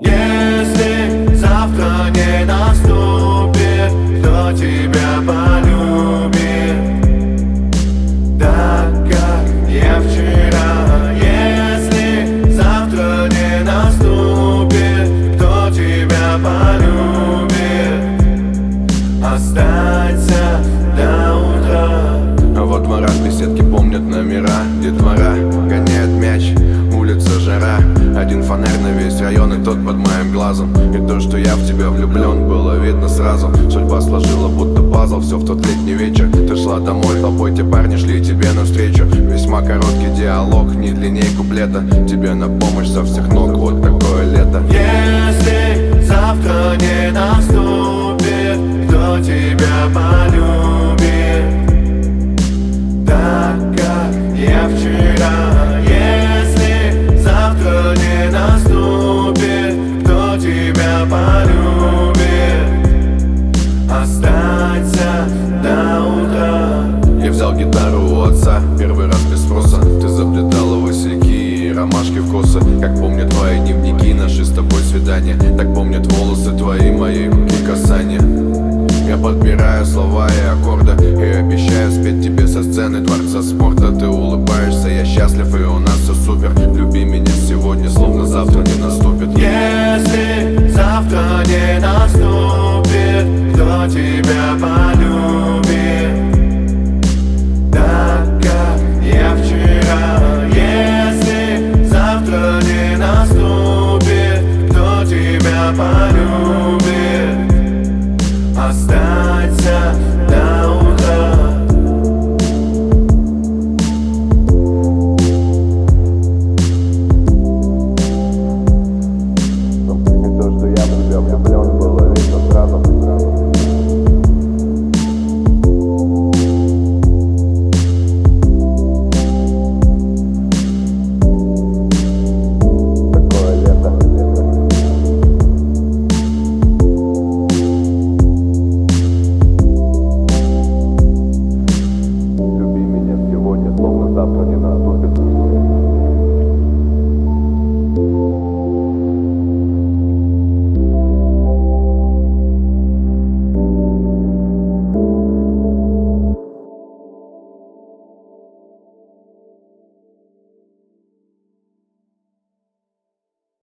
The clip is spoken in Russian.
Yeah. Один фонарь на весь район и тот под моим глазом. И то, что я в тебя влюблен, было видно сразу. Судьба сложила будто пазл, все в тот летний вечер. Ты шла домой, толпой те парни шли тебе навстречу. Весьма короткий диалог, не длинней куплета. Тебе на помощь со всех ног, вот такое лето. Если завтра не наступит Кто тебя полюбит косы Как помнят твои дневники, наши с тобой свидания. Так помнят волосы твои, мои руки касания. Я подбираю слова и аккорды И обещаю спеть тебе со сцены дворца спорта. Ты улыбаешься, я счастлив и у нас